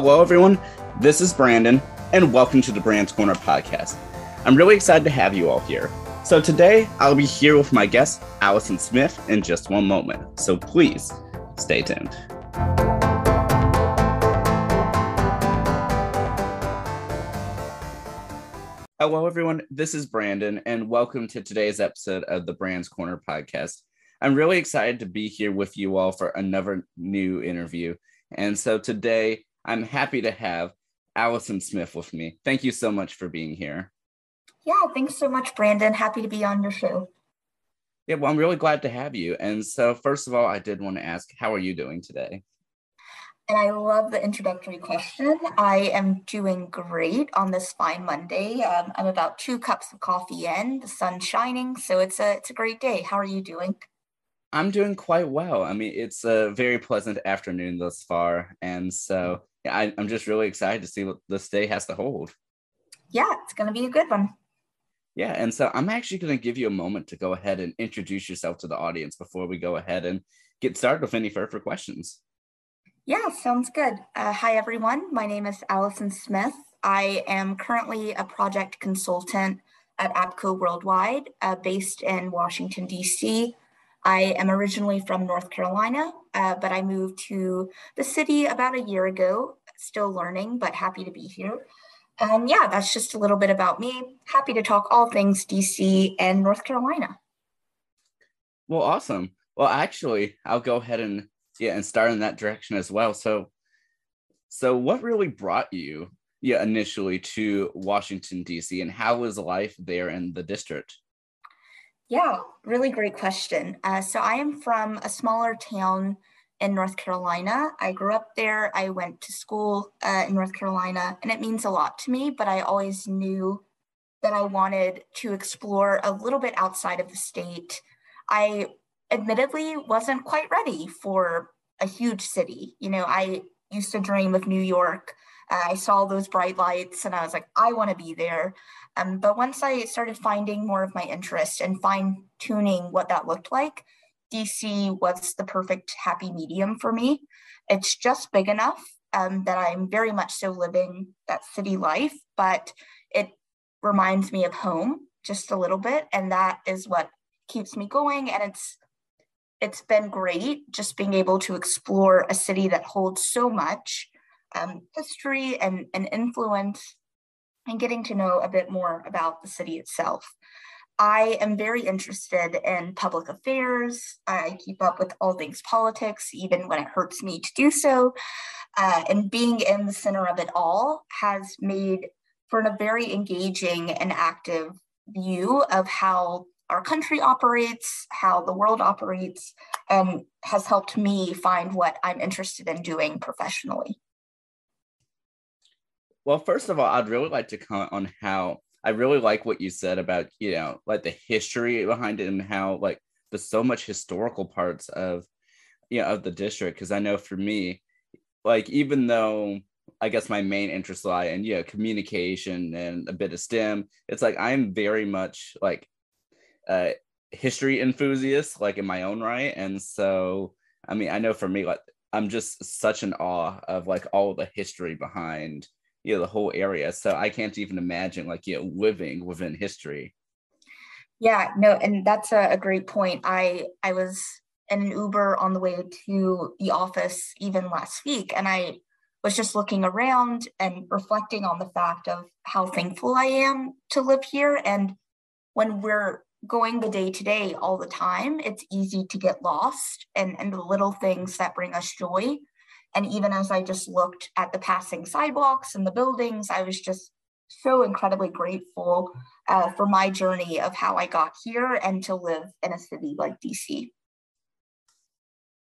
Hello, everyone. This is Brandon, and welcome to the Brand's Corner podcast. I'm really excited to have you all here. So, today I'll be here with my guest, Allison Smith, in just one moment. So, please stay tuned. Hello, everyone. This is Brandon, and welcome to today's episode of the Brand's Corner podcast. I'm really excited to be here with you all for another new interview. And so today, I'm happy to have Allison Smith with me. Thank you so much for being here. Yeah, thanks so much, Brandon. Happy to be on your show. Yeah, well, I'm really glad to have you. And so, first of all, I did want to ask, how are you doing today? And I love the introductory question. I am doing great on this fine Monday. Um, I'm about two cups of coffee in, the sun's shining, so it's a it's a great day. How are you doing? I'm doing quite well. I mean, it's a very pleasant afternoon thus far, and so I, I'm just really excited to see what this day has to hold. Yeah, it's going to be a good one. Yeah, and so I'm actually going to give you a moment to go ahead and introduce yourself to the audience before we go ahead and get started with any further questions. Yeah, sounds good. Uh, hi, everyone. My name is Allison Smith. I am currently a project consultant at APCO Worldwide, uh, based in Washington, D.C. I am originally from North Carolina, uh, but I moved to the city about a year ago, still learning, but happy to be here. And yeah, that's just a little bit about me. Happy to talk all things DC and North Carolina. Well, awesome. Well, actually, I'll go ahead and yeah, and start in that direction as well. So, so what really brought you, yeah, initially to Washington D.C. and how was life there in the district? Yeah, really great question. Uh, so I am from a smaller town in North Carolina. I grew up there. I went to school uh, in North Carolina, and it means a lot to me. But I always knew that I wanted to explore a little bit outside of the state. I admittedly wasn't quite ready for a huge city. You know, I used to dream of New York. Uh, I saw those bright lights and I was like, I want to be there. Um, but once I started finding more of my interest and fine tuning what that looked like, DC was the perfect happy medium for me. It's just big enough um, that I'm very much so living that city life, but it reminds me of home just a little bit. And that is what keeps me going. And it's it's been great just being able to explore a city that holds so much um, history and, and influence and getting to know a bit more about the city itself. I am very interested in public affairs. I keep up with all things politics, even when it hurts me to do so. Uh, and being in the center of it all has made for a very engaging and active view of how our country operates, how the world operates, and has helped me find what I'm interested in doing professionally. Well, first of all, I'd really like to comment on how I really like what you said about, you know, like the history behind it and how like there's so much historical parts of, you know, of the district. Cause I know for me, like, even though I guess my main interests lie in, you know, communication and a bit of STEM, it's like I'm very much like uh, history enthusiast, like in my own right. And so, I mean, I know for me, like, I'm just such an awe of like all the history behind, you know, the whole area. So I can't even imagine like, you know, living within history. Yeah, no, and that's a, a great point. I I was in an Uber on the way to the office even last week, and I was just looking around and reflecting on the fact of how thankful I am to live here. And when we're going the day to day all the time, it's easy to get lost and, and the little things that bring us joy. And even as I just looked at the passing sidewalks and the buildings, I was just so incredibly grateful uh, for my journey of how I got here and to live in a city like DC.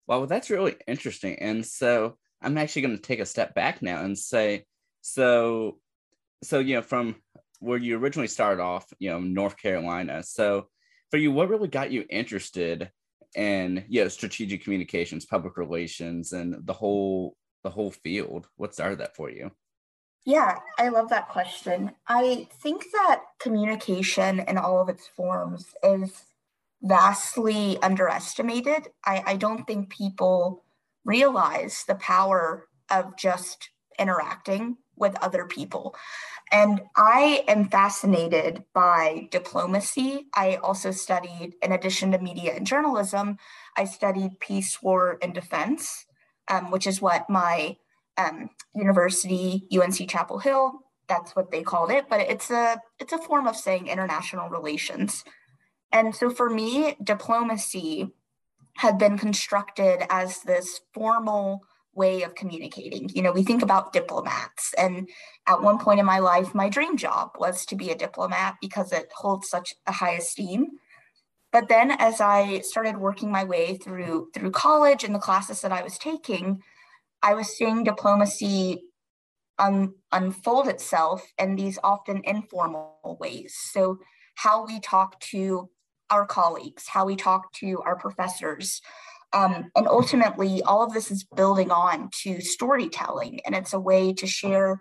Well, that's really interesting. And so I'm actually going to take a step back now and say, so, so, you know, from where you originally started off, you know, North Carolina. So for you, what really got you interested you know strategic communications, public relations, and the whole the whole field? What started that for you? Yeah, I love that question. I think that communication in all of its forms is vastly underestimated. I, I don't think people realize the power of just interacting with other people. And I am fascinated by diplomacy. I also studied, in addition to media and journalism, I studied peace, war, and defense, um, which is what my um, university, UNC Chapel Hill, that's what they called it, but it's a it's a form of saying international relations. And so for me, diplomacy had been constructed as this formal way of communicating. You know, we think about diplomats, and at one point in my life, my dream job was to be a diplomat because it holds such a high esteem. But then as I started working my way through through college and the classes that I was taking, I was seeing diplomacy un, unfold itself in these often informal ways. So how we talk to our colleagues, how we talk to our professors, um, and ultimately, all of this is building on to storytelling, and it's a way to share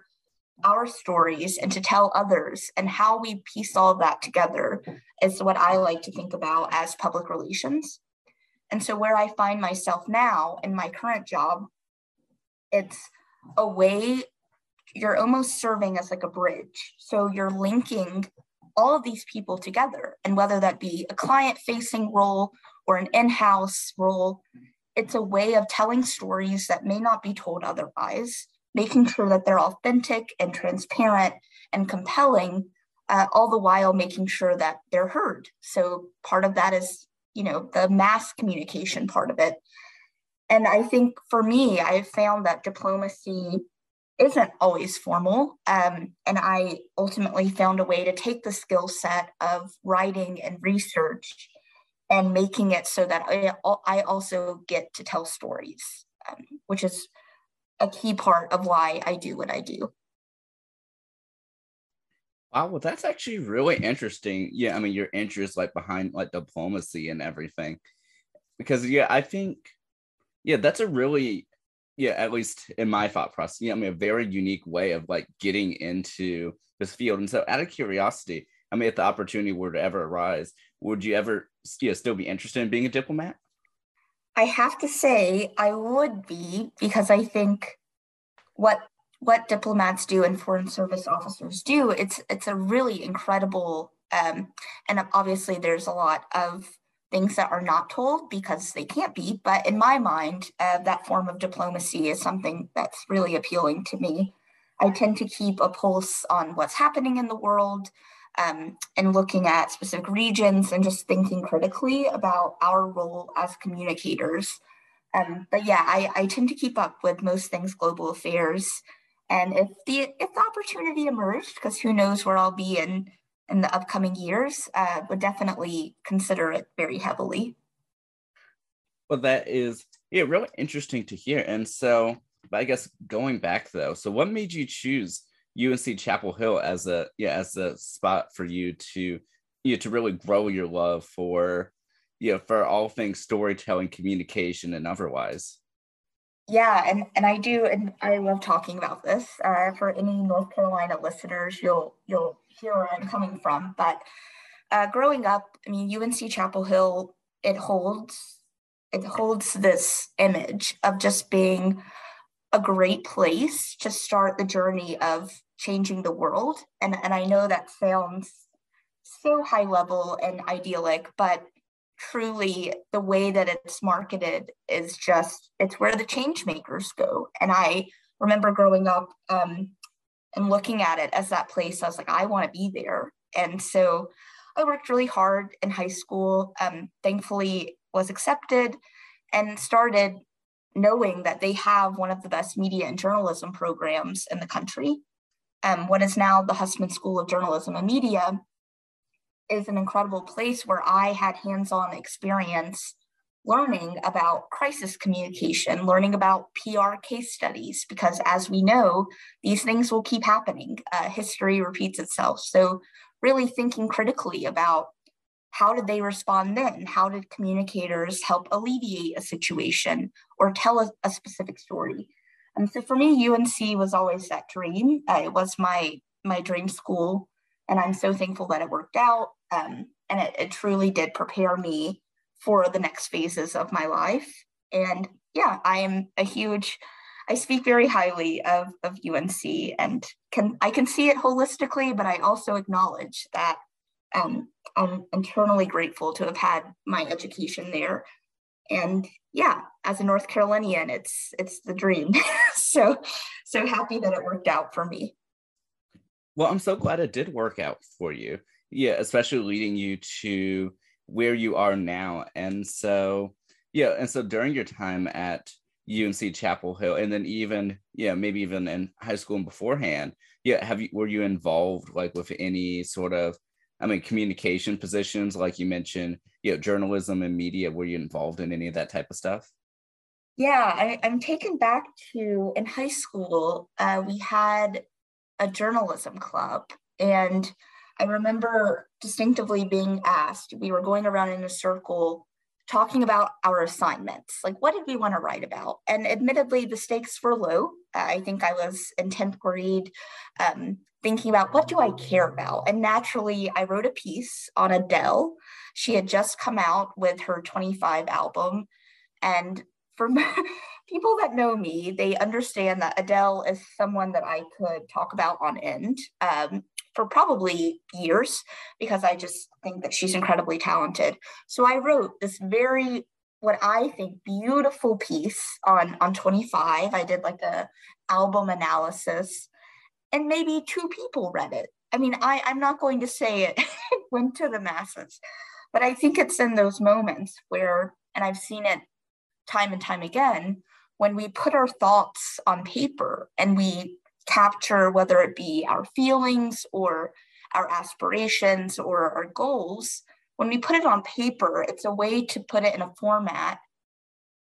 our stories and to tell others. And how we piece all that together is what I like to think about as public relations. And so, where I find myself now in my current job, it's a way you're almost serving as like a bridge. So, you're linking all of these people together. And whether that be a client facing role or an in house role. It's a way of telling stories that may not be told otherwise, making sure that they're authentic and transparent and compelling, uh, all the while making sure that they're heard. So part of that is, you know, the mass communication part of it. And I think for me, I've found that diplomacy isn't always formal. Um, and I ultimately found a way to take the skill set of writing and research and making it so that I, I also get to tell stories, um, which is a key part of why I do what I do. Wow, well, that's actually really interesting. Yeah, I mean, your interest like behind like diplomacy and everything, because yeah, I think yeah, that's a really yeah, at least in my thought process, yeah, I mean, a very unique way of like getting into this field. And so, out of curiosity, I mean, if the opportunity were to ever arise, would you ever you know, still be interested in being a diplomat? I have to say I would be because I think what what diplomats do and foreign service officers do it's it's a really incredible um, and obviously there's a lot of things that are not told because they can't be but in my mind uh, that form of diplomacy is something that's really appealing to me i tend to keep a pulse on what's happening in the world um, and looking at specific regions and just thinking critically about our role as communicators. Um, but yeah, I, I tend to keep up with most things global affairs. And if the if the opportunity emerged, because who knows where I'll be in in the upcoming years, uh, would definitely consider it very heavily. Well, that is yeah, really interesting to hear. And so, I guess going back though, so what made you choose UNC Chapel Hill as a yeah as a spot for you to you know, to really grow your love for you know for all things storytelling, communication, and otherwise. Yeah, and and I do, and I love talking about this. Uh, for any North Carolina listeners, you'll you'll hear where I'm coming from. But uh, growing up, I mean, UNC Chapel Hill it holds it holds this image of just being a great place to start the journey of changing the world. And, and I know that sounds so high level and idyllic, but truly the way that it's marketed is just it's where the change makers go. And I remember growing up um, and looking at it as that place. I was like, I want to be there. And so I worked really hard in high school. Um, thankfully, was accepted and started knowing that they have one of the best media and journalism programs in the country. Um, what is now the Hussman School of Journalism and Media is an incredible place where I had hands on experience learning about crisis communication, learning about PR case studies, because as we know, these things will keep happening. Uh, history repeats itself. So, really thinking critically about how did they respond then? How did communicators help alleviate a situation or tell a, a specific story? And so for me, UNC was always that dream. Uh, it was my my dream school, and I'm so thankful that it worked out. Um, and it, it truly did prepare me for the next phases of my life. And yeah, I am a huge I speak very highly of, of UNC and can I can see it holistically, but I also acknowledge that um, I'm internally grateful to have had my education there. And yeah, as a North Carolinian, it's it's the dream. so so happy that it worked out for me. Well, I'm so glad it did work out for you. Yeah, especially leading you to where you are now. And so yeah, and so during your time at UNC Chapel Hill, and then even yeah, maybe even in high school and beforehand, yeah, have you were you involved like with any sort of I mean, communication positions, like you mentioned, you know, journalism and media. Were you involved in any of that type of stuff? Yeah, I, am taken back to in high school, uh, we had a journalism club. And I remember distinctively being asked, we were going around in a circle talking about our assignments. Like, what did we want to write about? And admittedly, the stakes were low. I think I was in 10th grade. Um, thinking about what do I care about? And naturally, I wrote a piece on Adele. She had just come out with her 25 album. And for people that know me, they understand that Adele is someone that I could talk about on end um, for probably years because I just think that she's incredibly talented. So I wrote this very what I think beautiful piece on on 25. I did like a album analysis and maybe two people read it. I mean, I, I'm not going to say it went to the masses, but I think it's in those moments where, and I've seen it time and time again, when we put our thoughts on paper and we capture whether it be our feelings or our aspirations or our goals, when we put it on paper, it's a way to put it in a format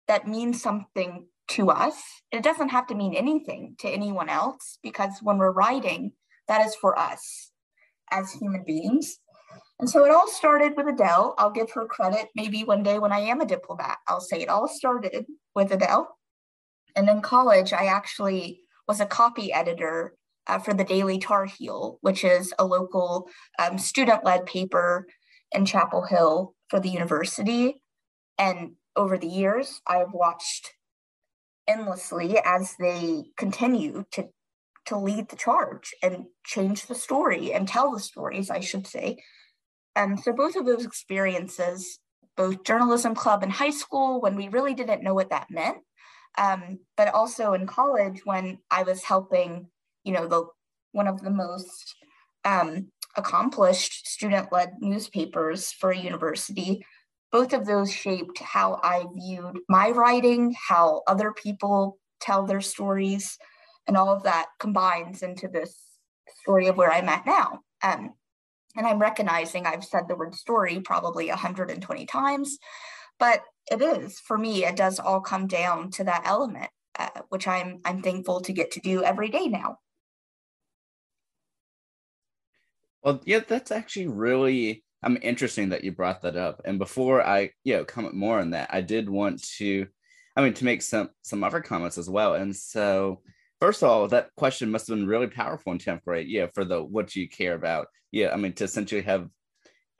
that means something to us. It doesn't have to mean anything to anyone else because when we're writing, that is for us as human beings. And so it all started with Adele. I'll give her credit. Maybe one day when I am a diplomat, I'll say it all started with Adele. And in college, I actually was a copy editor uh, for the Daily Tar Heel, which is a local um, student led paper in Chapel Hill for the university. And over the years, I've watched endlessly as they continue to to lead the charge and change the story and tell the stories, I should say. And so both of those experiences, both journalism club in high school when we really didn't know what that meant, um, but also in college when I was helping, you know, the one of the most um, accomplished student-led newspapers for a university both of those shaped how I viewed my writing, how other people tell their stories, and all of that combines into this story of where I'm at now. Um, and I'm recognizing I've said the word story probably 120 times, but it is for me. It does all come down to that element, uh, which I'm I'm thankful to get to do every day now. Well, yeah, that's actually really I'm interesting that you brought that up. And before I, you know, comment more on that, I did want to, I mean, to make some some other comments as well. And so, first of all, that question must have been really powerful in 10th grade. Yeah, for the what do you care about. Yeah, I mean, to essentially have,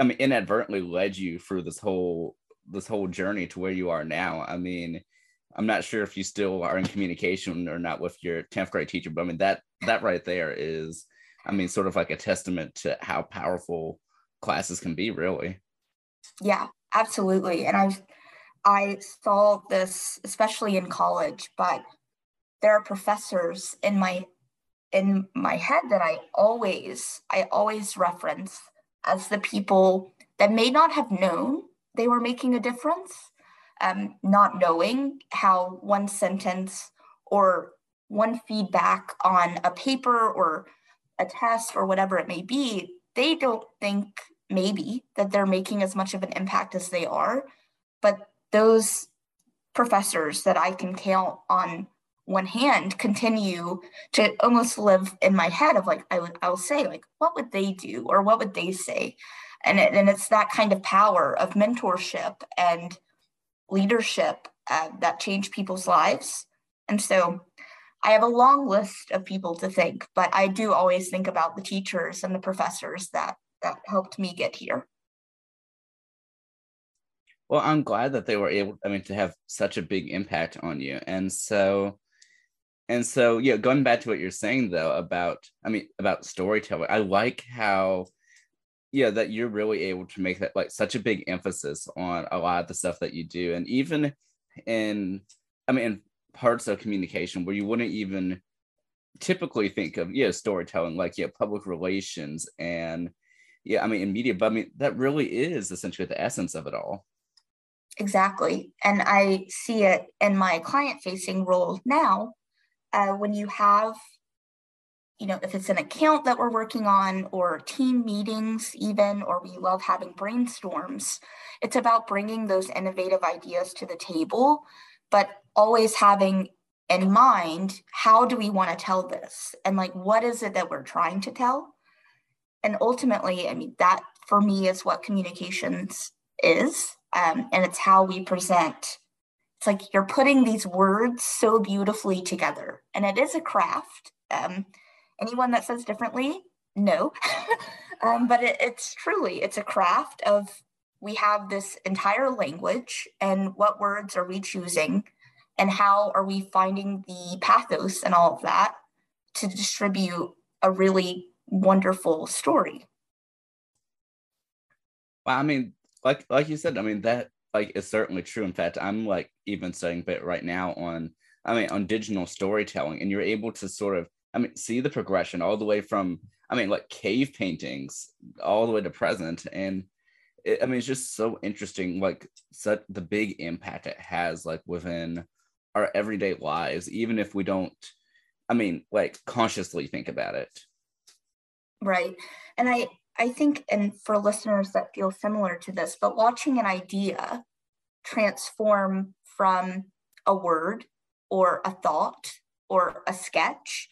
I mean, inadvertently led you through this whole this whole journey to where you are now. I mean, I'm not sure if you still are in communication or not with your 10th grade teacher, but I mean that that right there is, I mean, sort of like a testament to how powerful classes can be really yeah absolutely and i i saw this especially in college but there are professors in my in my head that i always i always reference as the people that may not have known they were making a difference um, not knowing how one sentence or one feedback on a paper or a test or whatever it may be they don't think maybe that they're making as much of an impact as they are. But those professors that I can count on one hand continue to almost live in my head of like I'll say like what would they do or what would they say and it, and it's that kind of power of mentorship and leadership uh, that change people's lives and so I have a long list of people to thank but I do always think about the teachers and the professors that that helped me get here. Well, I'm glad that they were able, I mean, to have such a big impact on you. And so, and so yeah going back to what you're saying though about i mean about storytelling i like how yeah that you're really able to make that like such a big emphasis on a lot of the stuff that you do and even in i mean in parts of communication where you wouldn't even typically think of yeah storytelling like yeah public relations and yeah i mean in media but i mean that really is essentially the essence of it all. Exactly and i see it in my client facing role now uh, when you have you know if it's an account that we're working on or team meetings even or we love having brainstorms it's about bringing those innovative ideas to the table but always having in mind how do we want to tell this? And like what is it that we're trying to tell? And ultimately i mean that for me is what communications is um, and it's how we present. It's like you're putting these words so beautifully together and it is a craft um, anyone that says differently no. Um, but it, it's truly it's a craft of we have this entire language and what words are we choosing and how are we finding the pathos and all of that to distribute a really wonderful story. Well i mean like like you said i mean that like is certainly true. In fact i'm like even studying bit right now on i mean on digital storytelling and you're able to sort of i mean see the progression all the way from i mean like cave paintings all the way to present and it, i mean it's just so interesting like such the big impact it has like within our everyday lives, even if we don't, I mean, like consciously think about it. Right. And I, I think, and for listeners that feel similar to this, but watching an idea transform from a word or a thought or a sketch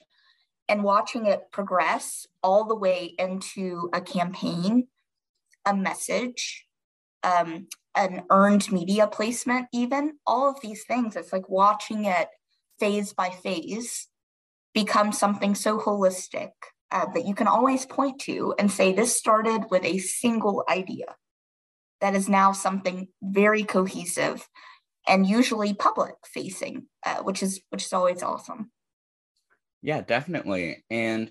and watching it progress all the way into a campaign, a message, um, an earned media placement, even all of these things. It's like watching it phase by phase become something so holistic uh, that you can always point to and say, this started with a single idea that is now something very cohesive and usually public facing, uh, which is which is always awesome. Yeah, definitely. And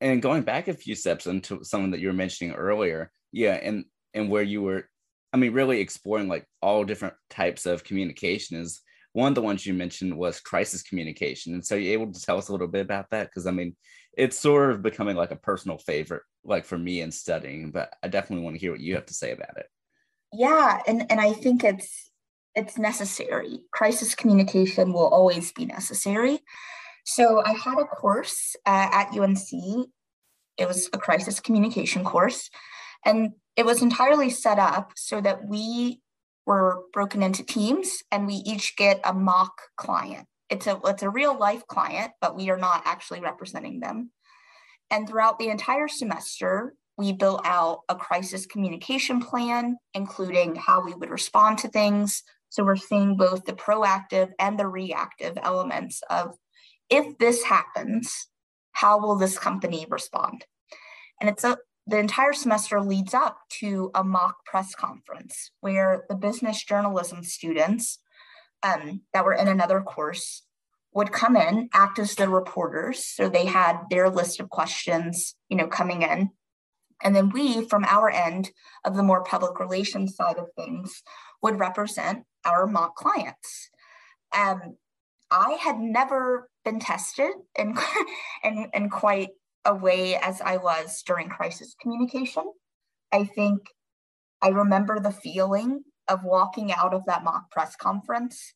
and going back a few steps into something that you were mentioning earlier, yeah, and and where you were I mean, really exploring like all different types of communication is one of the ones you mentioned was crisis communication. And so you're able to tell us a little bit about that? Because I mean, it's sort of becoming like a personal favorite, like for me in studying, but I definitely want to hear what you have to say about it. Yeah. And, and I think it's, it's necessary. Crisis communication will always be necessary. So I had a course uh, at UNC. It was a crisis communication course. And it was entirely set up so that we were broken into teams and we each get a mock client. It's a, it's a real life client, but we are not actually representing them. And throughout the entire semester, we built out a crisis communication plan, including how we would respond to things. So we're seeing both the proactive and the reactive elements of if this happens, how will this company respond? And it's a the entire semester leads up to a mock press conference where the business journalism students um, that were in another course would come in, act as the reporters. So they had their list of questions, you know, coming in. And then we, from our end of the more public relations side of things, would represent our mock clients. Um, I had never been tested in, in, in quite away as I was during crisis communication. I think I remember the feeling of walking out of that mock press conference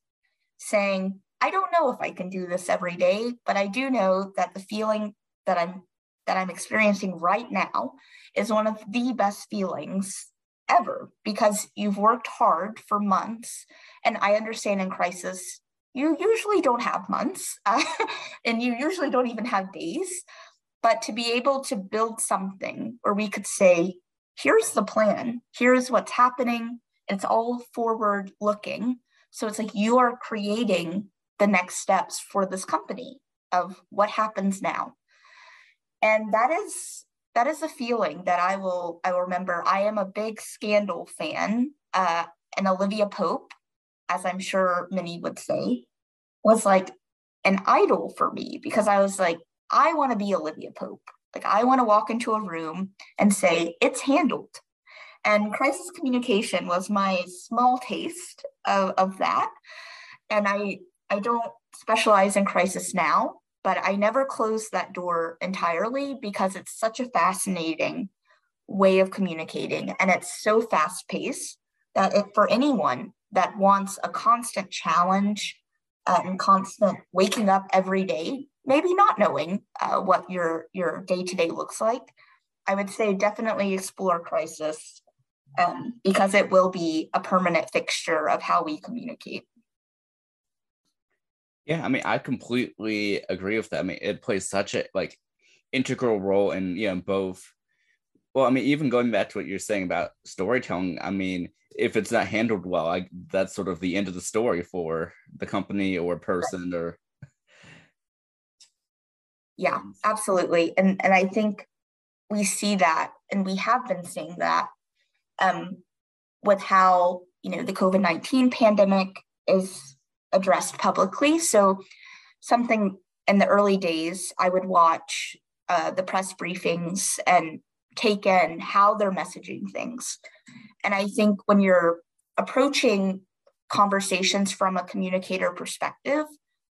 saying, I don't know if I can do this every day, but I do know that the feeling that I'm that I'm experiencing right now is one of the best feelings ever because you've worked hard for months and I understand in crisis you usually don't have months uh, and you usually don't even have days but to be able to build something where we could say, here's the plan, here's what's happening, it's all forward looking. So it's like you are creating the next steps for this company of what happens now. And that is that is a feeling that I will I will remember. I am a big Scandal fan, uh, and Olivia Pope, as I'm sure many would say, was like an idol for me because I was like, I want to be Olivia Pope. Like, I want to walk into a room and say, it's handled. And crisis communication was my small taste of, of that. And I, I don't specialize in crisis now, but I never closed that door entirely because it's such a fascinating way of communicating and it's so fast paced that if for anyone that wants a constant challenge uh, and constant waking up every day, maybe not knowing uh, what your your day to day looks like, I would say definitely explore crisis um, because it will be a permanent fixture of how we communicate. Yeah, I mean, I completely agree with that. I mean, it plays such a like integral role in you know both. Well, I mean, even going back to what you're saying about storytelling, I mean, if it's not handled well, I that's sort of the end of the story for the company or person right. or. Yeah, absolutely, and and I think we see that, and we have been seeing that, um, with how you know the COVID nineteen pandemic is addressed publicly. So, something in the early days, I would watch uh, the press briefings and take in how they're messaging things. And I think when you're approaching conversations from a communicator perspective,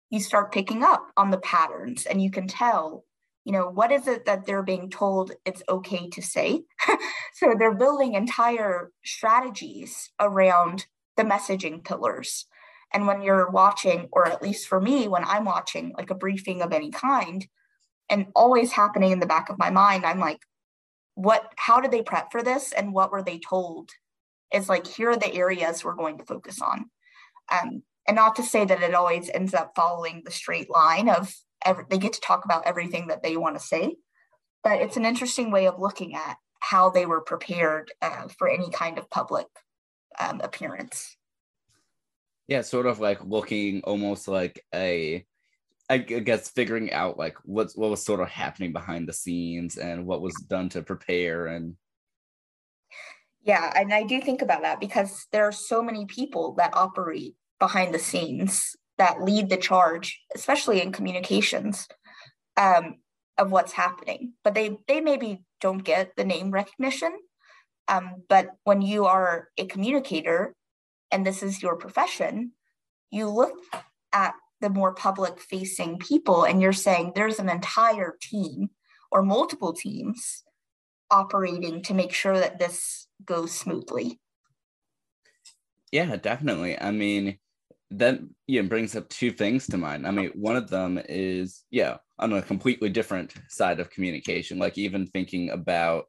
you start picking up on the patterns and you can tell you know what is it that they're being told it's okay to say so they're building entire strategies around the messaging pillars and when you're watching, or at least for me, when I'm watching like a briefing of any kind, and always happening in the back of my mind, I'm like, what, how did they prep for this? And what were they told? Is like, here are the areas we're going to focus on. Um, and not to say that it always ends up following the straight line of every, they get to talk about everything that they want to say, but it's an interesting way of looking at how they were prepared uh, for any kind of public um, appearance yeah sort of like looking almost like a I guess figuring out like what's what was sort of happening behind the scenes and what was done to prepare and yeah and i do think about that because there are so many people that operate behind the scenes that lead the charge especially in communications um, of what's happening. But they they maybe don't get the name recognition um, but when you are a communicator and this is your profession, you look at the more public facing people and you're saying there's an entire team or multiple teams operating to make sure that this goes smoothly. Yeah, definitely. I mean, that yeah brings up two things to mind. I mean, one of them is yeah on a completely different side of communication, like even thinking about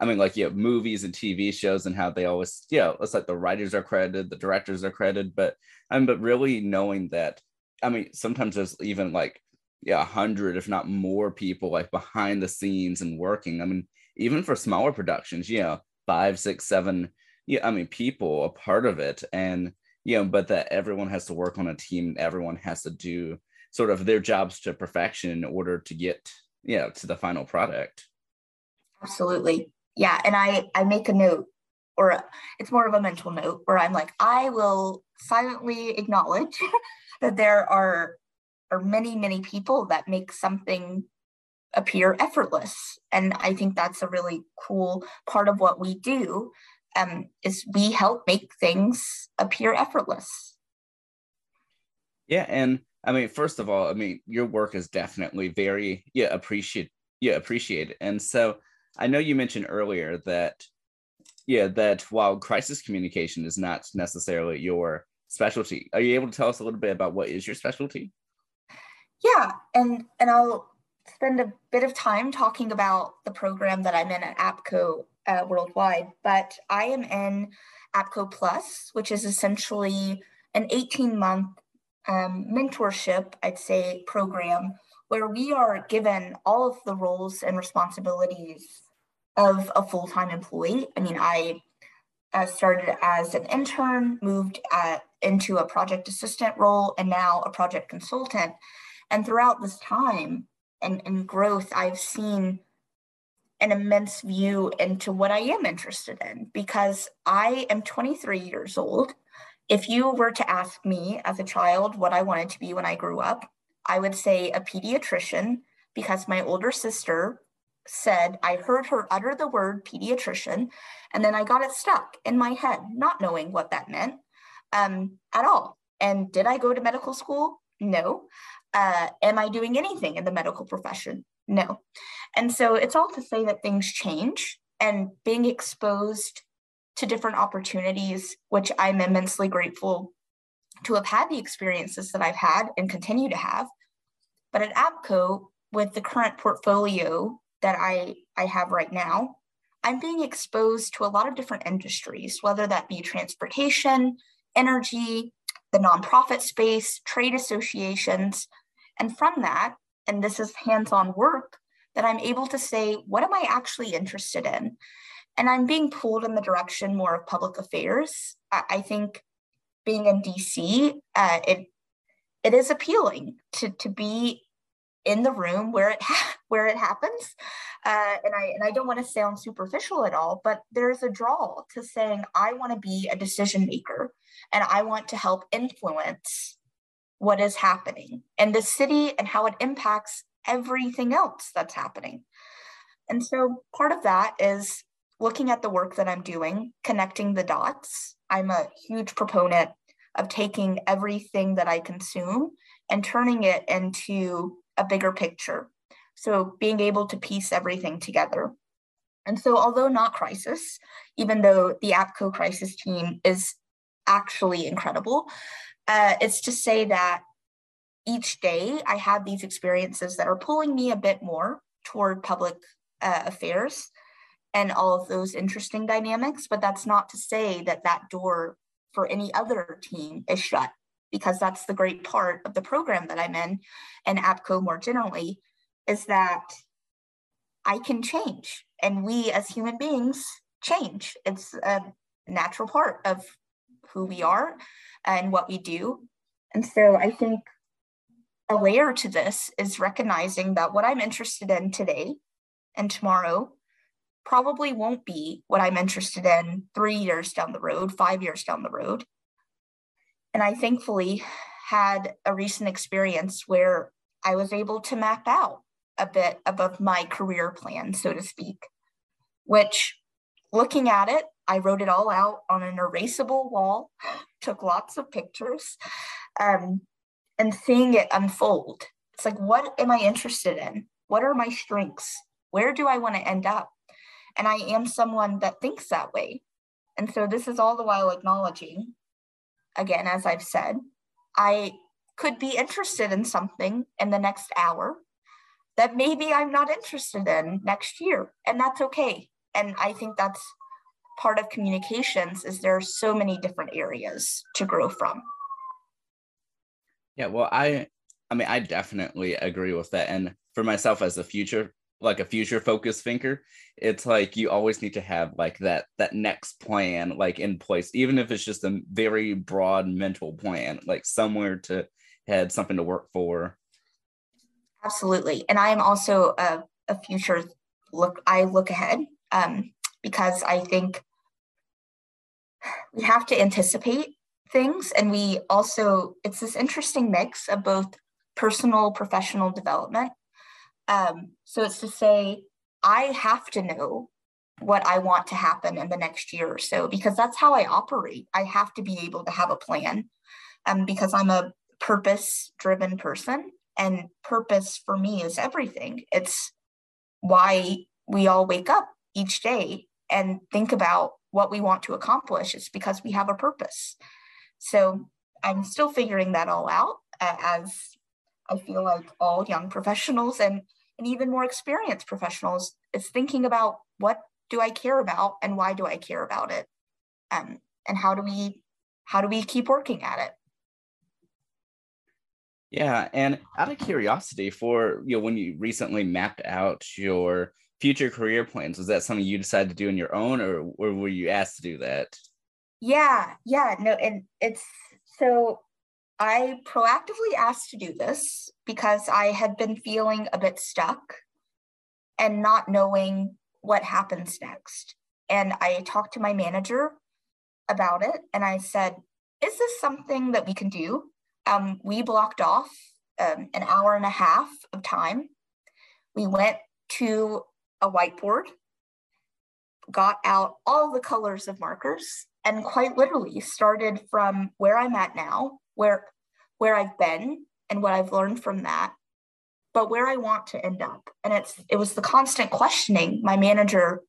I mean, like, you yeah, movies and TV shows and how they always, yeah, it's like the writers are credited, the directors are credited, but I mean, but really knowing that, I mean, sometimes there's even like, yeah, a hundred, if not more people like behind the scenes and working. I mean, even for smaller productions, you know, five, six, seven, yeah, I mean, people a part of it. And, you know, but that everyone has to work on a team, everyone has to do sort of their jobs to perfection in order to get, you know, to the final product. Absolutely yeah and i i make a note or it's more of a mental note where i'm like i will silently acknowledge that there are are many many people that make something appear effortless. And i think that's a really cool part of what we do um, is we help make things appear effortless. Yeah and i mean first of all i mean your work is definitely very yeah appreciate yeah appreciated. And so I know you mentioned earlier that, yeah, that while crisis communication is not necessarily your specialty, are you able to tell us a little bit about what is your specialty? Yeah, and and I'll spend a bit of time talking about the program that I'm in at APCO uh, worldwide, but I am in APCO Plus, which is essentially an 18 month um, mentorship, I'd say, program where we are given all of the roles and responsibilities of a full-time employee. I mean, I uh, started as an intern, moved at, into a project assistant role, and now a project consultant. And throughout this time and, and growth, I've seen an immense view into what I am interested in because I am 23 years old. If you were to ask me as a child what I wanted to be when I grew up, I would say a pediatrician because my older sister said I heard her utter the word pediatrician, and then I got it stuck in my head, not knowing what that meant um, at all. And did I go to medical school? No. Uh, am I doing anything in the medical profession? No. And so it's all to say that things change and being exposed to different opportunities, which I'm immensely grateful to have had the experiences that I've had and continue to have. But at APCO, with the current portfolio that I, I have right now, I'm being exposed to a lot of different industries, whether that be transportation, energy, the nonprofit space, trade associations. And from that, and this is hands on work, that I'm able to say, what am I actually interested in? And I'm being pulled in the direction more of public affairs. I, think being in DC, uh, it it is appealing to to be in the room where it ha- where it happens. Uh, and I and I don't want to sound superficial at all, but there's a draw to saying I want to be a decision maker and I want to help influence what is happening in the city and how it impacts everything else that's happening. And so part of that is looking at the work that I'm doing, connecting the dots. I'm a huge proponent of taking everything that I consume and turning it into a bigger picture. So being able to piece everything together. And so, although not crisis, even though the APCO crisis team is actually incredible, uh, it's to say that each day I have these experiences that are pulling me a bit more toward public uh, affairs and all of those interesting dynamics. But that's not to say that that door for any other team is shut because that's the great part of the program that I'm in and APCO more generally is that I can change and we as human beings change. It's a natural part of who we are and what we do. And so I think a layer to this is recognizing that what I'm interested in today and tomorrow probably won't be what I'm interested in three years down the road, five years down the road. And I thankfully had a recent experience where I was able to map out a bit above my career plan, so to speak, which looking at it, I wrote it all out on an erasable wall, took lots of pictures, um, and seeing it unfold. It's like, what am I interested in? What are my strengths? Where do I want to end up? And I am someone that thinks that way. And so this is all the while acknowledging again, as I've said, I could be interested in something in the next hour that maybe I'm not interested in next year, and that's okay. And I think that's part of communications is there are so many different areas to grow from. Yeah, well, I I mean, I definitely agree with that. And for myself as a future like a future focused thinker it's like you always need to have like that that next plan like in place even if it's just a very broad mental plan like somewhere to head something to work for. Absolutely. And i am also a, a future look i look ahead um, because i think we have to anticipate things. And we also it's this interesting mix of both personal professional development um, so it's to say, I have to know what I want to happen in the next year or so because that's how I operate. I have to be able to have a plan um, because I'm a purpose driven person, and purpose for me is everything. It's why we all wake up each day and think about what we want to accomplish. It's because we have a purpose. So I'm still figuring that all out uh, as I feel like all young professionals and and even more experienced professionals is thinking about what do I care about and why do I care about it? Um, and how do we how do we keep working at it? Yeah, and out of curiosity, for you know, when you recently mapped out your future career plans, was that something you decided to do on your own, or, or were you asked to do that? Yeah, yeah, no, and it's so I proactively asked to do this because I had been feeling a bit stuck and not knowing what happens next. And I talked to my manager about it and I said, Is this something that we can do? Um, we blocked off um, an hour and a half of time. We went to a whiteboard, got out all the colors of markers, and quite literally started from where I'm at now, where where I've been and what I've learned from that, but where I want to end up. And it's it was the constant questioning my manager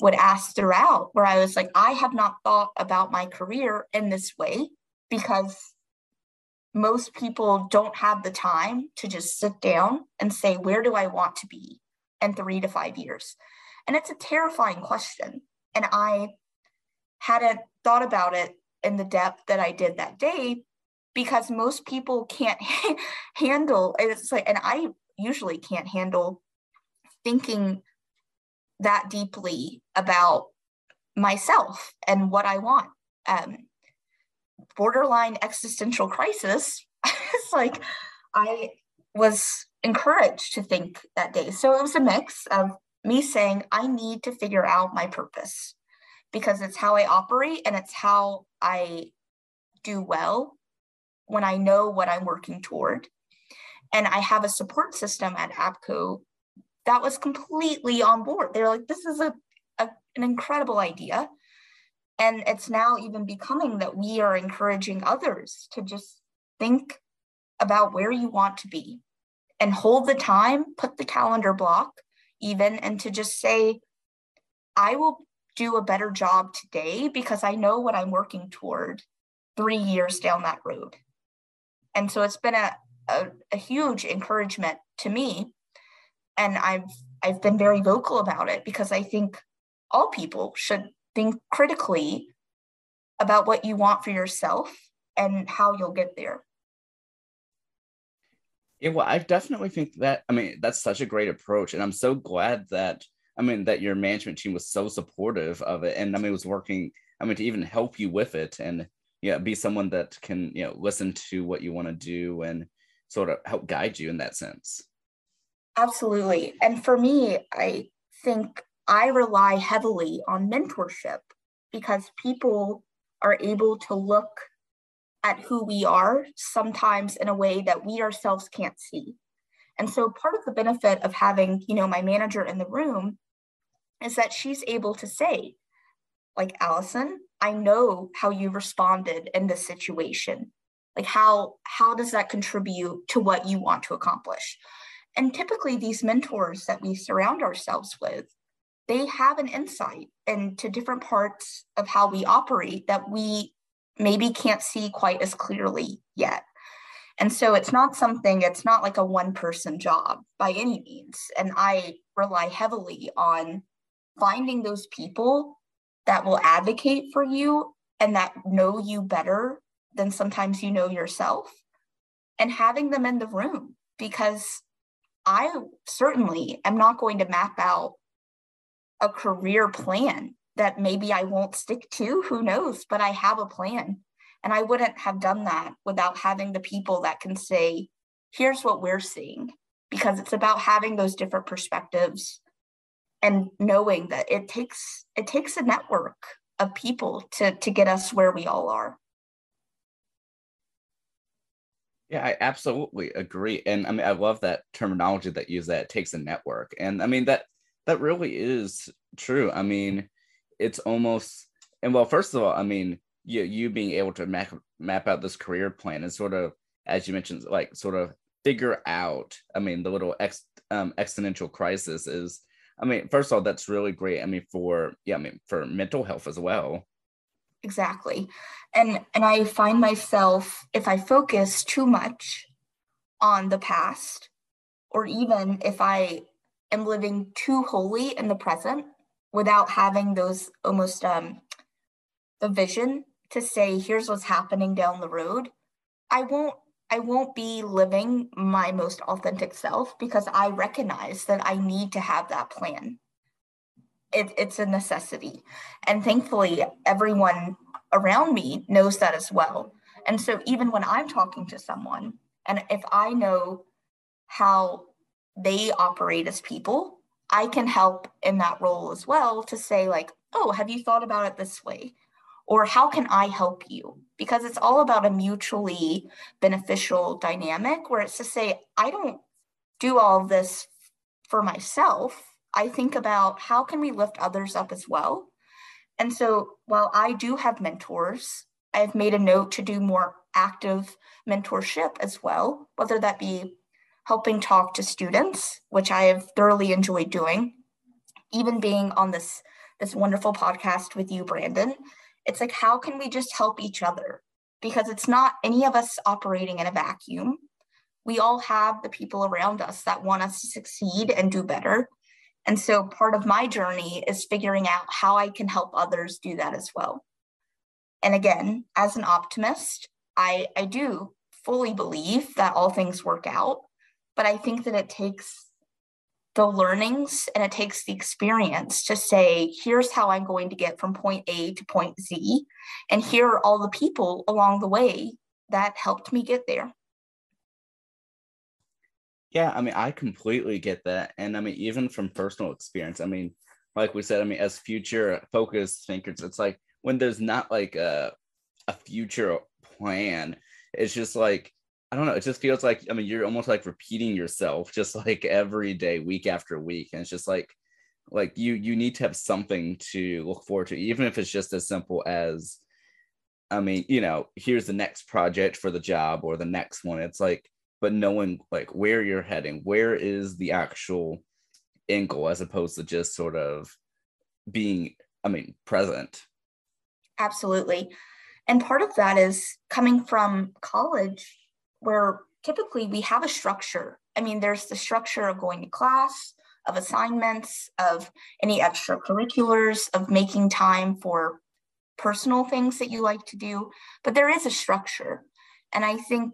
would ask throughout where I was like, I have not thought about my career in this way because most people don't have the time to just sit down and say, where do I want to be in three to five years? And it's a terrifying question. And I hadn't thought about it in the depth that I did that day because most people can't handle it's like and I usually can't handle thinking that deeply about myself and what I want. Um, borderline existential crisis. it's like I was encouraged to think that day. So it was a mix of me saying, I need to figure out my purpose because it's how I operate and it's how I do well when I know what I'm working toward. And I have a support system at APCO that was completely on board. They're like, this is a, a an incredible idea. And it's now even becoming that we are encouraging others to just think about where you want to be and hold the time, put the calendar block even, and to just say, I will do a better job today because I know what I'm working toward three years down that road. And so it's been a, a, a huge encouragement to me. And I've I've been very vocal about it because I think all people should think critically about what you want for yourself and how you'll get there. Yeah, well, I definitely think that I mean that's such a great approach, and I'm so glad that I mean that your management team was so supportive of it, and I mean was working I mean to even help you with it, and yeah, be someone that can you know listen to what you want to do and sort of help guide you in that sense. Absolutely. And for me, I think I rely heavily on mentorship because people are able to look at who we are sometimes in a way that we ourselves can't see. And so part of the benefit of having, you know, my manager in the room is that she's able to say, like, Allison, I know how you responded in this situation. Like how how does that contribute to what you want to accomplish? And typically, these mentors that we surround ourselves with, they have an insight into different parts of how we operate that we maybe can't see quite as clearly yet. And so it's not something, it's not like a one person job by any means. And I rely heavily on finding those people that will advocate for you and that know you better than sometimes you know yourself and having them in the room because I certainly am not going to map out a career plan that maybe I won't stick to. Who knows? But I have a plan. And I wouldn't have done that without having the people that can say, here's what we're seeing, because it's about having those different perspectives and knowing that it takes it takes a network of people to to get us where we all are. Yeah, I absolutely agree. And I mean, I love that terminology that you use that it takes a network. And I mean, that that really is true. I mean, it's almost, and well, first of all, I mean, you, you being able to map, map out this career plan and sort of, as you mentioned, like sort of figure out, I mean, the little ex, um, existential crisis is, I mean, first of all, that's really great. I mean, for, yeah, I mean, for mental health as well exactly and and i find myself if i focus too much on the past or even if i am living too wholly in the present without having those almost um the vision to say here's what's happening down the road i won't i won't be living my most authentic self because i recognize that i need to have that plan it, it's a necessity. And thankfully, everyone around me knows that as well. And so, even when I'm talking to someone, and if I know how they operate as people, I can help in that role as well to say, like, oh, have you thought about it this way? Or how can I help you? Because it's all about a mutually beneficial dynamic where it's to say, I don't do all this for myself. I think about how can we lift others up as well. And so while I do have mentors, I've made a note to do more active mentorship as well, whether that be helping talk to students, which I have thoroughly enjoyed doing, even being on this this wonderful podcast with you, Brandon. It's like, how can we just help each other? Because it's not any of us operating in a vacuum. We all have the people around us that want us to succeed and do better. And so part of my journey is figuring out how I can help others do that as well. And again, as an optimist, I, I do fully believe that all things work out, but I think that it takes the learnings and it takes the experience to say, here's how I'm going to get from point A to point Z. And here are all the people along the way that helped me get there. Yeah, I mean, I completely get that. And I mean, even from personal experience, I mean, like we said, I mean, as future focused thinkers, it's like when there's not like a, a future plan, it's just like, I don't know, it just feels like, I mean, you're almost like repeating yourself just like every day, week after week. And it's just like, like you you need to have something to look forward to even if it's just as simple as i mean you know here's the next project for the job or the next one it's like but knowing like where you're heading, where is the actual end goal as opposed to just sort of being, I mean, present. Absolutely. And part of that is coming from college where typically we have a structure. I mean, there's the structure of going to class, of assignments, of any extracurriculars, of making time for personal things that you like to do, but there is a structure. And I think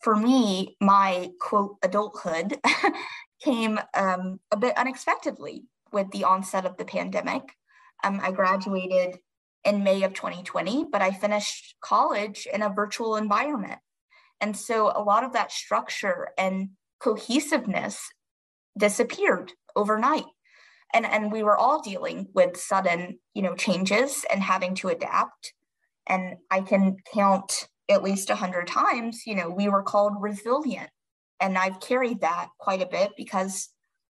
for me, my quote adulthood came um, a bit unexpectedly with the onset of the pandemic. Um, I graduated in May of 2020, but I finished college in a virtual environment. And so a lot of that structure and cohesiveness disappeared overnight. And, and we were all dealing with sudden, you know, changes and having to adapt. And I can count at least 100 times, you know, we were called resilient. And I've carried that quite a bit because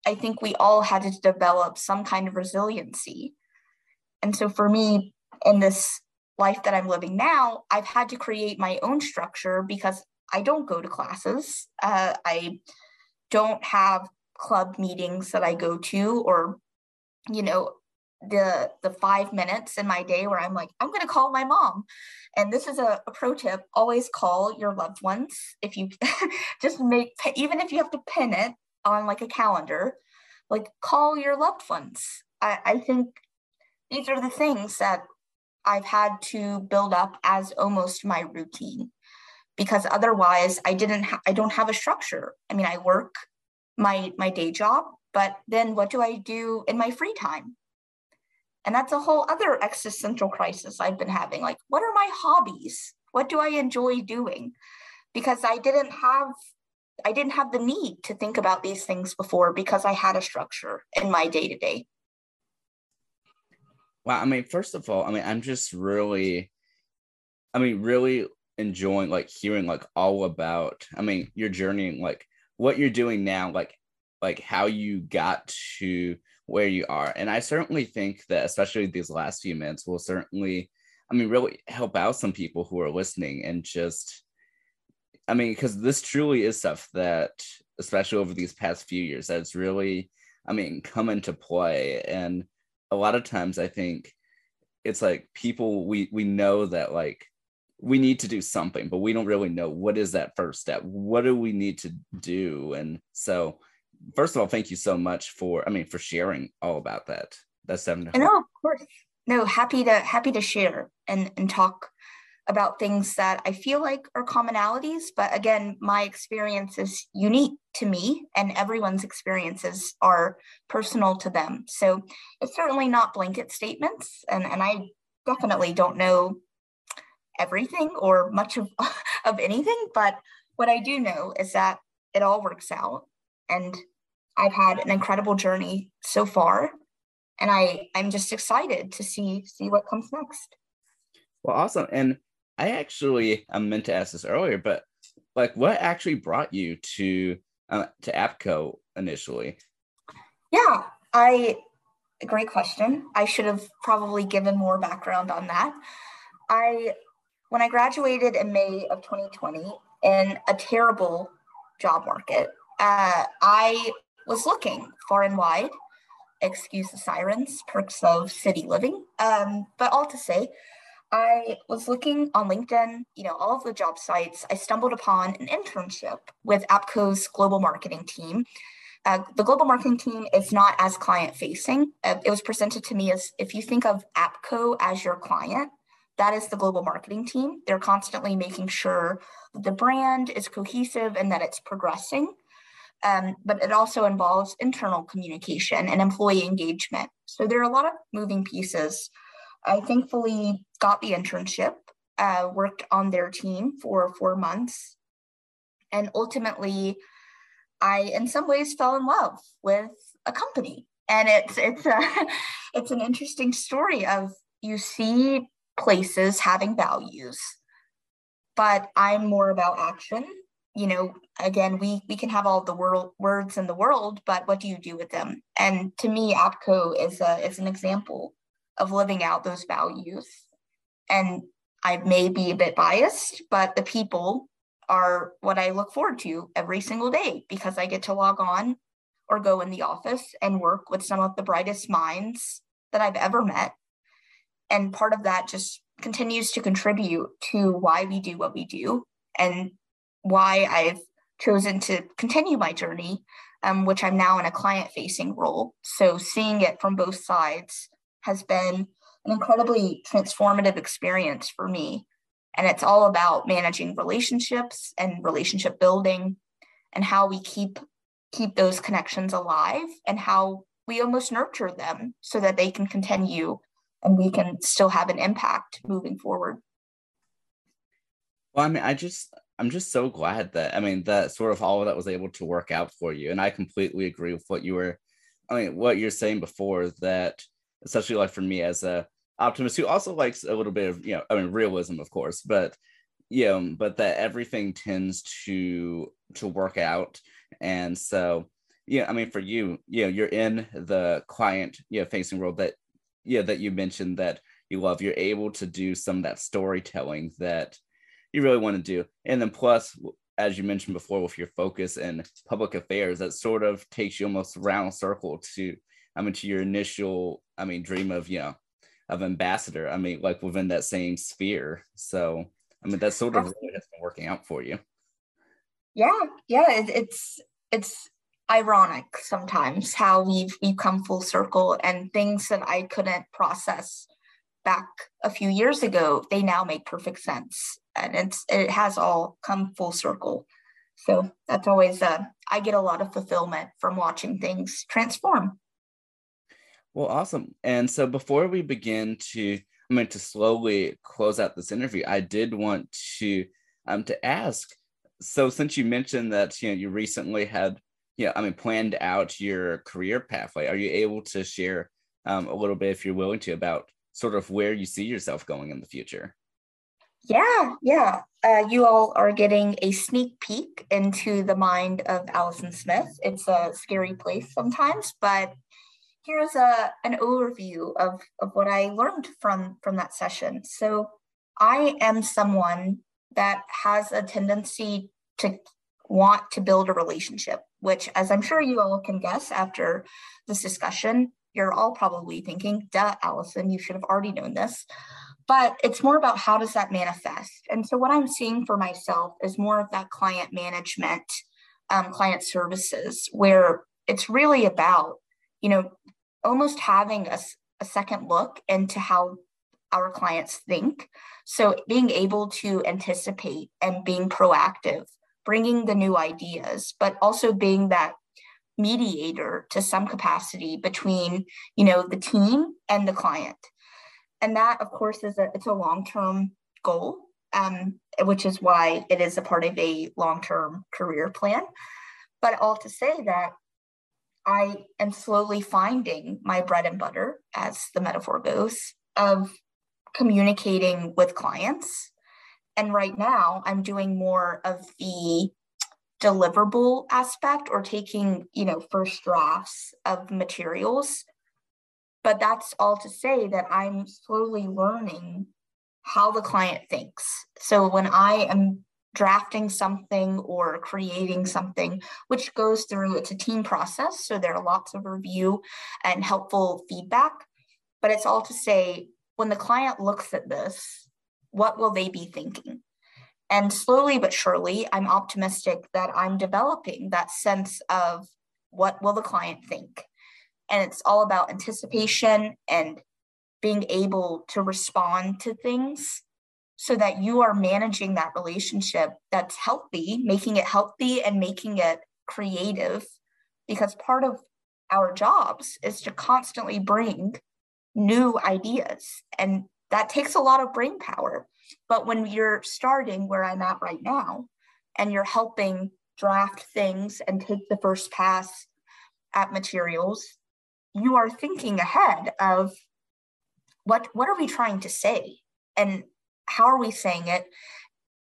I think we all had to develop some kind of resiliency. And so for me, in this life that I'm living now, I've had to create my own structure because I don't go to classes. Uh, I don't have club meetings that I go to or, you know, the the five minutes in my day where I'm like, I'm gonna call my mom. And this is a, a pro tip: always call your loved ones. If you just make, even if you have to pin it on like a calendar, like call your loved ones. I, I think these are the things that I've had to build up as almost my routine because otherwise I didn't ha- I don't have a structure. I mean, I work my my day job, but then what do I do in my free time? And that's a whole other existential crisis I've been having. Like, what are my hobbies? What do I enjoy doing? Because I didn't have I didn't have the need to think about these things before because I had a structure in my day to day. Wow, I mean, first of all, I mean, I'm just really, I mean, really enjoying like hearing like all about, I mean, your journey, like what you're doing now, like, like how you got to where you are. And I certainly think that, especially these last few minutes, will certainly, I mean, really help out some people who are listening and just, I mean, because this truly is stuff that, especially over these past few years, that's really, I mean, come into play. And a lot of times I think it's like people, we, we know that like, we need to do something, but we don't really know what is that first step. What do we need to do? And so first of all, thank you so much for, I mean, for sharing all about that. That's seven. No, of course. No, happy to happy to share and and talk about things that I feel like are commonalities. But again, my experience is unique to me, and everyone's experiences are personal to them. So it's certainly not blanket statements, and and I definitely don't know everything or much of of anything. But what I do know is that it all works out and I've had an incredible journey so far, and I I'm just excited to see see what comes next. Well, awesome. And I actually I meant to ask this earlier, but like, what actually brought you to uh, to APCO initially? Yeah, I great question. I should have probably given more background on that. I when I graduated in May of 2020 in a terrible job market, uh, I was looking far and wide. Excuse the sirens, perks of city living. Um, but all to say, I was looking on LinkedIn, you know, all of the job sites. I stumbled upon an internship with APCO's global marketing team. Uh, the global marketing team is not as client facing. Uh, it was presented to me as if you think of APCO as your client, that is the global marketing team. They're constantly making sure that the brand is cohesive and that it's progressing. Um, but it also involves internal communication and employee engagement. So there are a lot of moving pieces. I thankfully got the internship, uh, worked on their team for four months, and ultimately, I in some ways fell in love with a company. And it's it's a it's an interesting story of you see places having values but i'm more about action. You know again we we can have all the world words in the world but what do you do with them? And to me apco is a is an example of living out those values and i may be a bit biased but the people are what i look forward to every single day because i get to log on or go in the office and work with some of the brightest minds that i've ever met and part of that just continues to contribute to why we do what we do and why I've chosen to continue my journey, um, which I'm now in a client facing role. So seeing it from both sides has been an incredibly transformative experience for me. And it's all about managing relationships and relationship building and how we keep keep those connections alive and how we almost nurture them so that they can continue and we can still have an impact moving forward. Well, I mean, I just I'm just so glad that I mean that sort of all of that was able to work out for you. And I completely agree with what you were I mean what you're saying before that especially like for me as a optimist who also likes a little bit of you know I mean realism of course, but you know, but that everything tends to to work out. And so yeah, I mean for you, you know, you're in the client, you know, facing world that yeah that you mentioned that you love you're able to do some of that storytelling that you really want to do and then plus as you mentioned before with your focus in public affairs that sort of takes you almost round circle to i mean to your initial i mean dream of you know of ambassador i mean like within that same sphere so i mean that sort of really has been working out for you yeah yeah it, it's it's ironic sometimes how we've we've come full circle and things that I couldn't process back a few years ago, they now make perfect sense. And it's it has all come full circle. So that's always uh, I get a lot of fulfillment from watching things transform. Well, awesome. And so before we begin to I mean to slowly close out this interview, I did want to um to ask. So since you mentioned that you know you recently had yeah, I mean, planned out your career pathway. Are you able to share um, a little bit, if you're willing to, about sort of where you see yourself going in the future? Yeah, yeah. Uh, you all are getting a sneak peek into the mind of Allison Smith. It's a scary place sometimes, but here's a an overview of, of what I learned from from that session. So I am someone that has a tendency to want to build a relationship which, as I'm sure you all can guess after this discussion, you're all probably thinking, duh, Allison, you should have already known this. But it's more about how does that manifest? And so, what I'm seeing for myself is more of that client management, um, client services, where it's really about, you know, almost having a, a second look into how our clients think. So, being able to anticipate and being proactive bringing the new ideas, but also being that mediator to some capacity between, you know, the team and the client. And that, of course, is a it's a long-term goal, um, which is why it is a part of a long-term career plan. But all to say that I am slowly finding my bread and butter, as the metaphor goes, of communicating with clients. And right now, I'm doing more of the deliverable aspect or taking, you know, first drafts of materials. But that's all to say that I'm slowly learning how the client thinks. So when I am drafting something or creating something, which goes through, it's a team process. So there are lots of review and helpful feedback. But it's all to say when the client looks at this, what will they be thinking? And slowly but surely, I'm optimistic that I'm developing that sense of what will the client think? And it's all about anticipation and being able to respond to things so that you are managing that relationship that's healthy, making it healthy and making it creative. Because part of our jobs is to constantly bring new ideas, and that takes a lot of brain power. But when you're starting where I'm at right now, and you're helping draft things and take the first pass at materials, you are thinking ahead of what what are we trying to say and how are we saying it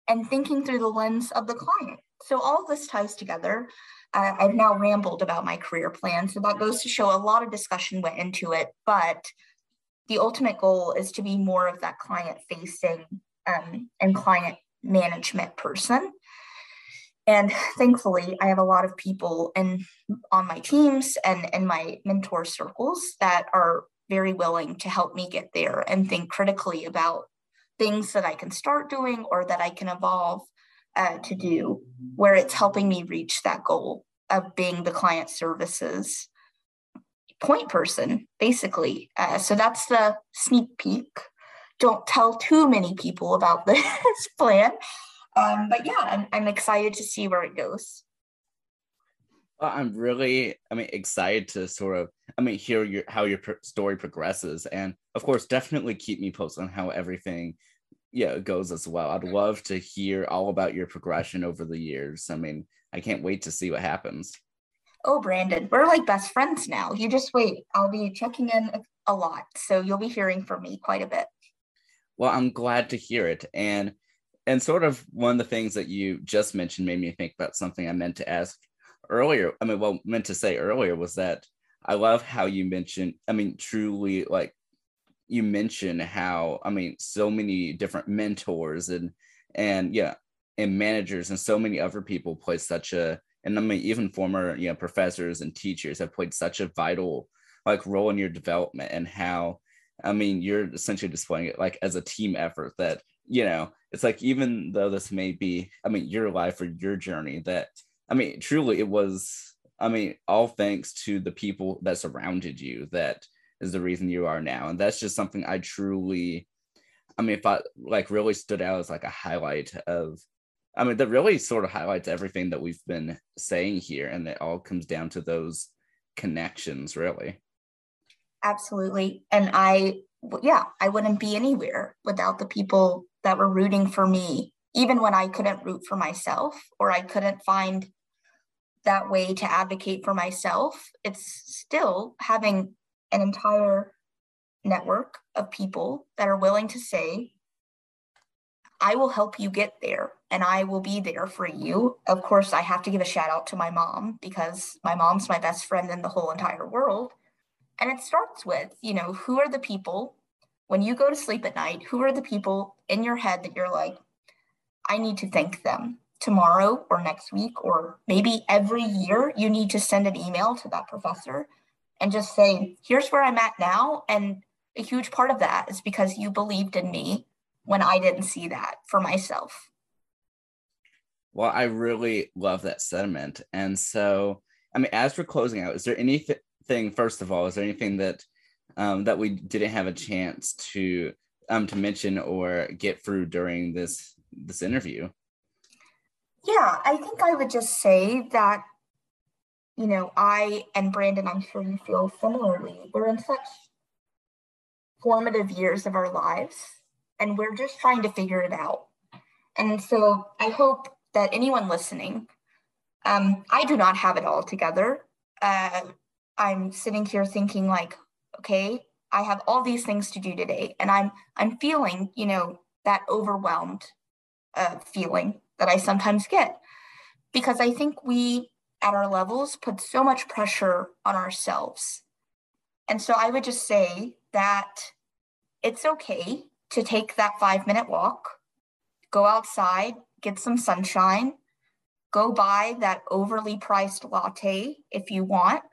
and thinking through the lens of the client. So all this ties together. Uh, I've now rambled about my career plan, so that goes to show a lot of discussion went into it, but the ultimate goal is to be more of that client facing um, and client management person. And thankfully, I have a lot of people in on my teams and in my mentor circles that are very willing to help me get there and think critically about things that I can start doing or that I can evolve uh, to do, where it's helping me reach that goal of being the client services point person, basically. Uh, so that's the sneak peek don't tell too many people about this plan. Um, but yeah, I'm, I'm excited to see where it goes. Well, I'm really, I mean, excited to sort of, I mean, hear your how your story progresses, and of course, definitely keep me posted on how everything, yeah, goes as well. I'd love to hear all about your progression over the years. I mean, I can't wait to see what happens. Oh, Brandon, we're like best friends now. You just wait. I'll be checking in a lot, so you'll be hearing from me quite a bit. Well, I'm glad to hear it. And and sort of one of the things that you just mentioned made me think about something I meant to ask earlier. I mean, well, meant to say earlier was that I love how you mentioned, I mean, truly like you mentioned how, I mean, so many different mentors and and yeah, and managers and so many other people play such a and I mean even former you know professors and teachers have played such a vital like role in your development and how I mean, you're essentially displaying it like as a team effort that, you know, it's like even though this may be, I mean, your life or your journey, that, I mean, truly it was, I mean, all thanks to the people that surrounded you that is the reason you are now. And that's just something I truly, I mean, if I like really stood out as like a highlight of, I mean, that really sort of highlights everything that we've been saying here. And it all comes down to those connections, really. Absolutely. And I, yeah, I wouldn't be anywhere without the people that were rooting for me, even when I couldn't root for myself or I couldn't find that way to advocate for myself. It's still having an entire network of people that are willing to say, I will help you get there and I will be there for you. Of course, I have to give a shout out to my mom because my mom's my best friend in the whole entire world. And it starts with, you know, who are the people when you go to sleep at night? Who are the people in your head that you're like, I need to thank them tomorrow or next week, or maybe every year you need to send an email to that professor and just say, here's where I'm at now. And a huge part of that is because you believed in me when I didn't see that for myself. Well, I really love that sentiment. And so, I mean, as we're closing out, is there anything first of all is there anything that um, that we didn't have a chance to um, to mention or get through during this this interview yeah i think i would just say that you know i and brandon i'm sure you feel similarly we're in such formative years of our lives and we're just trying to figure it out. And so i hope that anyone listening um, i do not have it all together. Uh, I'm sitting here thinking like, okay, I have all these things to do today, and I'm I'm feeling, you know, that overwhelmed uh, feeling that I sometimes get because I think we at our levels put so much pressure on ourselves. And so I would just say that it's okay to take that five minute walk, go outside, get some sunshine, go buy that overly priced latte if you want,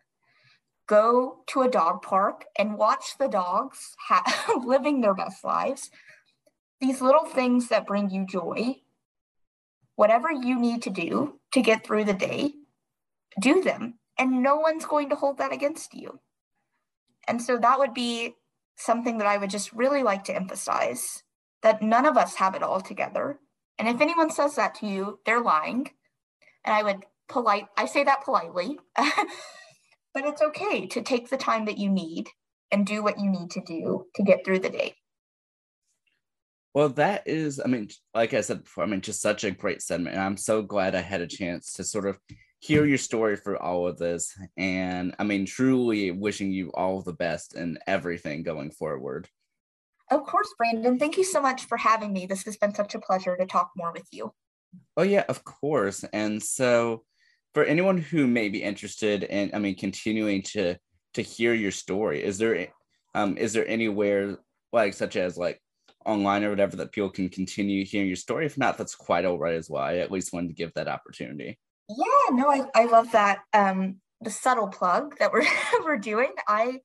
go to a dog park and watch the dogs ha- living their best lives. These little things that bring you joy, whatever you need to do to get through the day, do them. And no one's going to hold that against you. And so that would be something that I would just really like to emphasize that none of us have it all together. And if anyone says that to you, they're lying. And I would polite, I say that politely. but it's okay to take the time that you need and do what you need to do to get through the day. Well, that is, I mean, like I said before, I mean, just such a great sentiment. And I'm so glad I had a chance to sort of hear your story for all of this. And I mean, truly wishing you all the best in everything going forward. Of course, Brandon. Thank you so much for having me. This has been such a pleasure to talk more with you. Oh, yeah, of course. And so, for anyone who may be interested in i mean continuing to to hear your story is there um is there anywhere like such as like online or whatever that people can continue hearing your story. If not that's quite all right as well. I at least wanted to give that opportunity. Yeah no i, I love that um the subtle plug that we're we're doing. I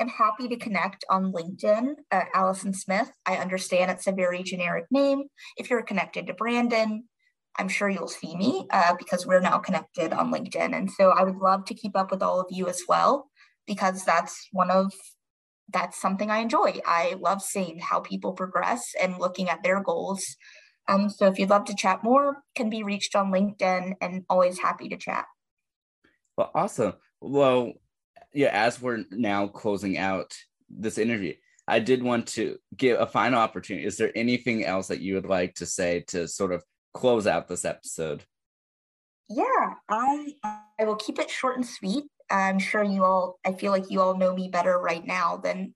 am happy to connect on linkedin uh, allison smith. I understand it's a very generic name. If you're connected to brandon I'm sure you'll see me uh, because we're now connected on LinkedIn. And so I would love to keep up with all of you as well, because that's one of that's something I enjoy. I love seeing how people progress and looking at their goals. Um, so if you'd love to chat more, can be reached on LinkedIn and always happy to chat. Well, awesome. Well, yeah, as we're now closing out this interview, I did want to give a final opportunity. Is there anything else that you would like to say to sort of close out this episode? Yeah, I I will keep it short and sweet. I'm sure you all I feel like you all know me better right now than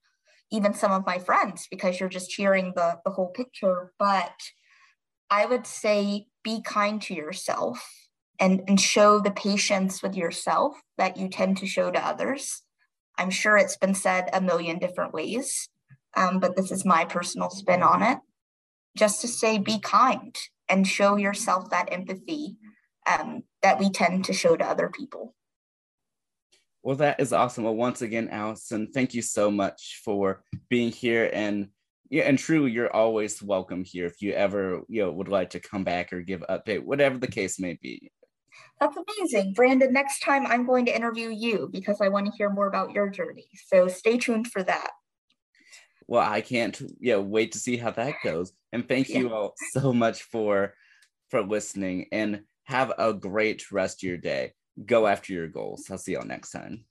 even some of my friends because you're just hearing the the whole picture, but I would say be kind to yourself and, and show the patience with yourself that you tend to show to others. I'm sure it's been said a million different ways, um, but this is my personal spin on it. Just to say, be kind and show yourself that empathy um, that we tend to show to other people. Well, that is awesome. Well, once again, Allison, thank you so much for being here. And yeah, and truly, you're always welcome here if you ever you know would like to come back or give update, whatever the case may be. That's amazing, Brandon. Next time, I'm going to interview you because I want to hear more about your journey. So stay tuned for that well, I can't you know, wait to see how that goes. And thank yeah. you all so much for for listening and have a great rest of your day. Go after your goals. I'll see y'all next time.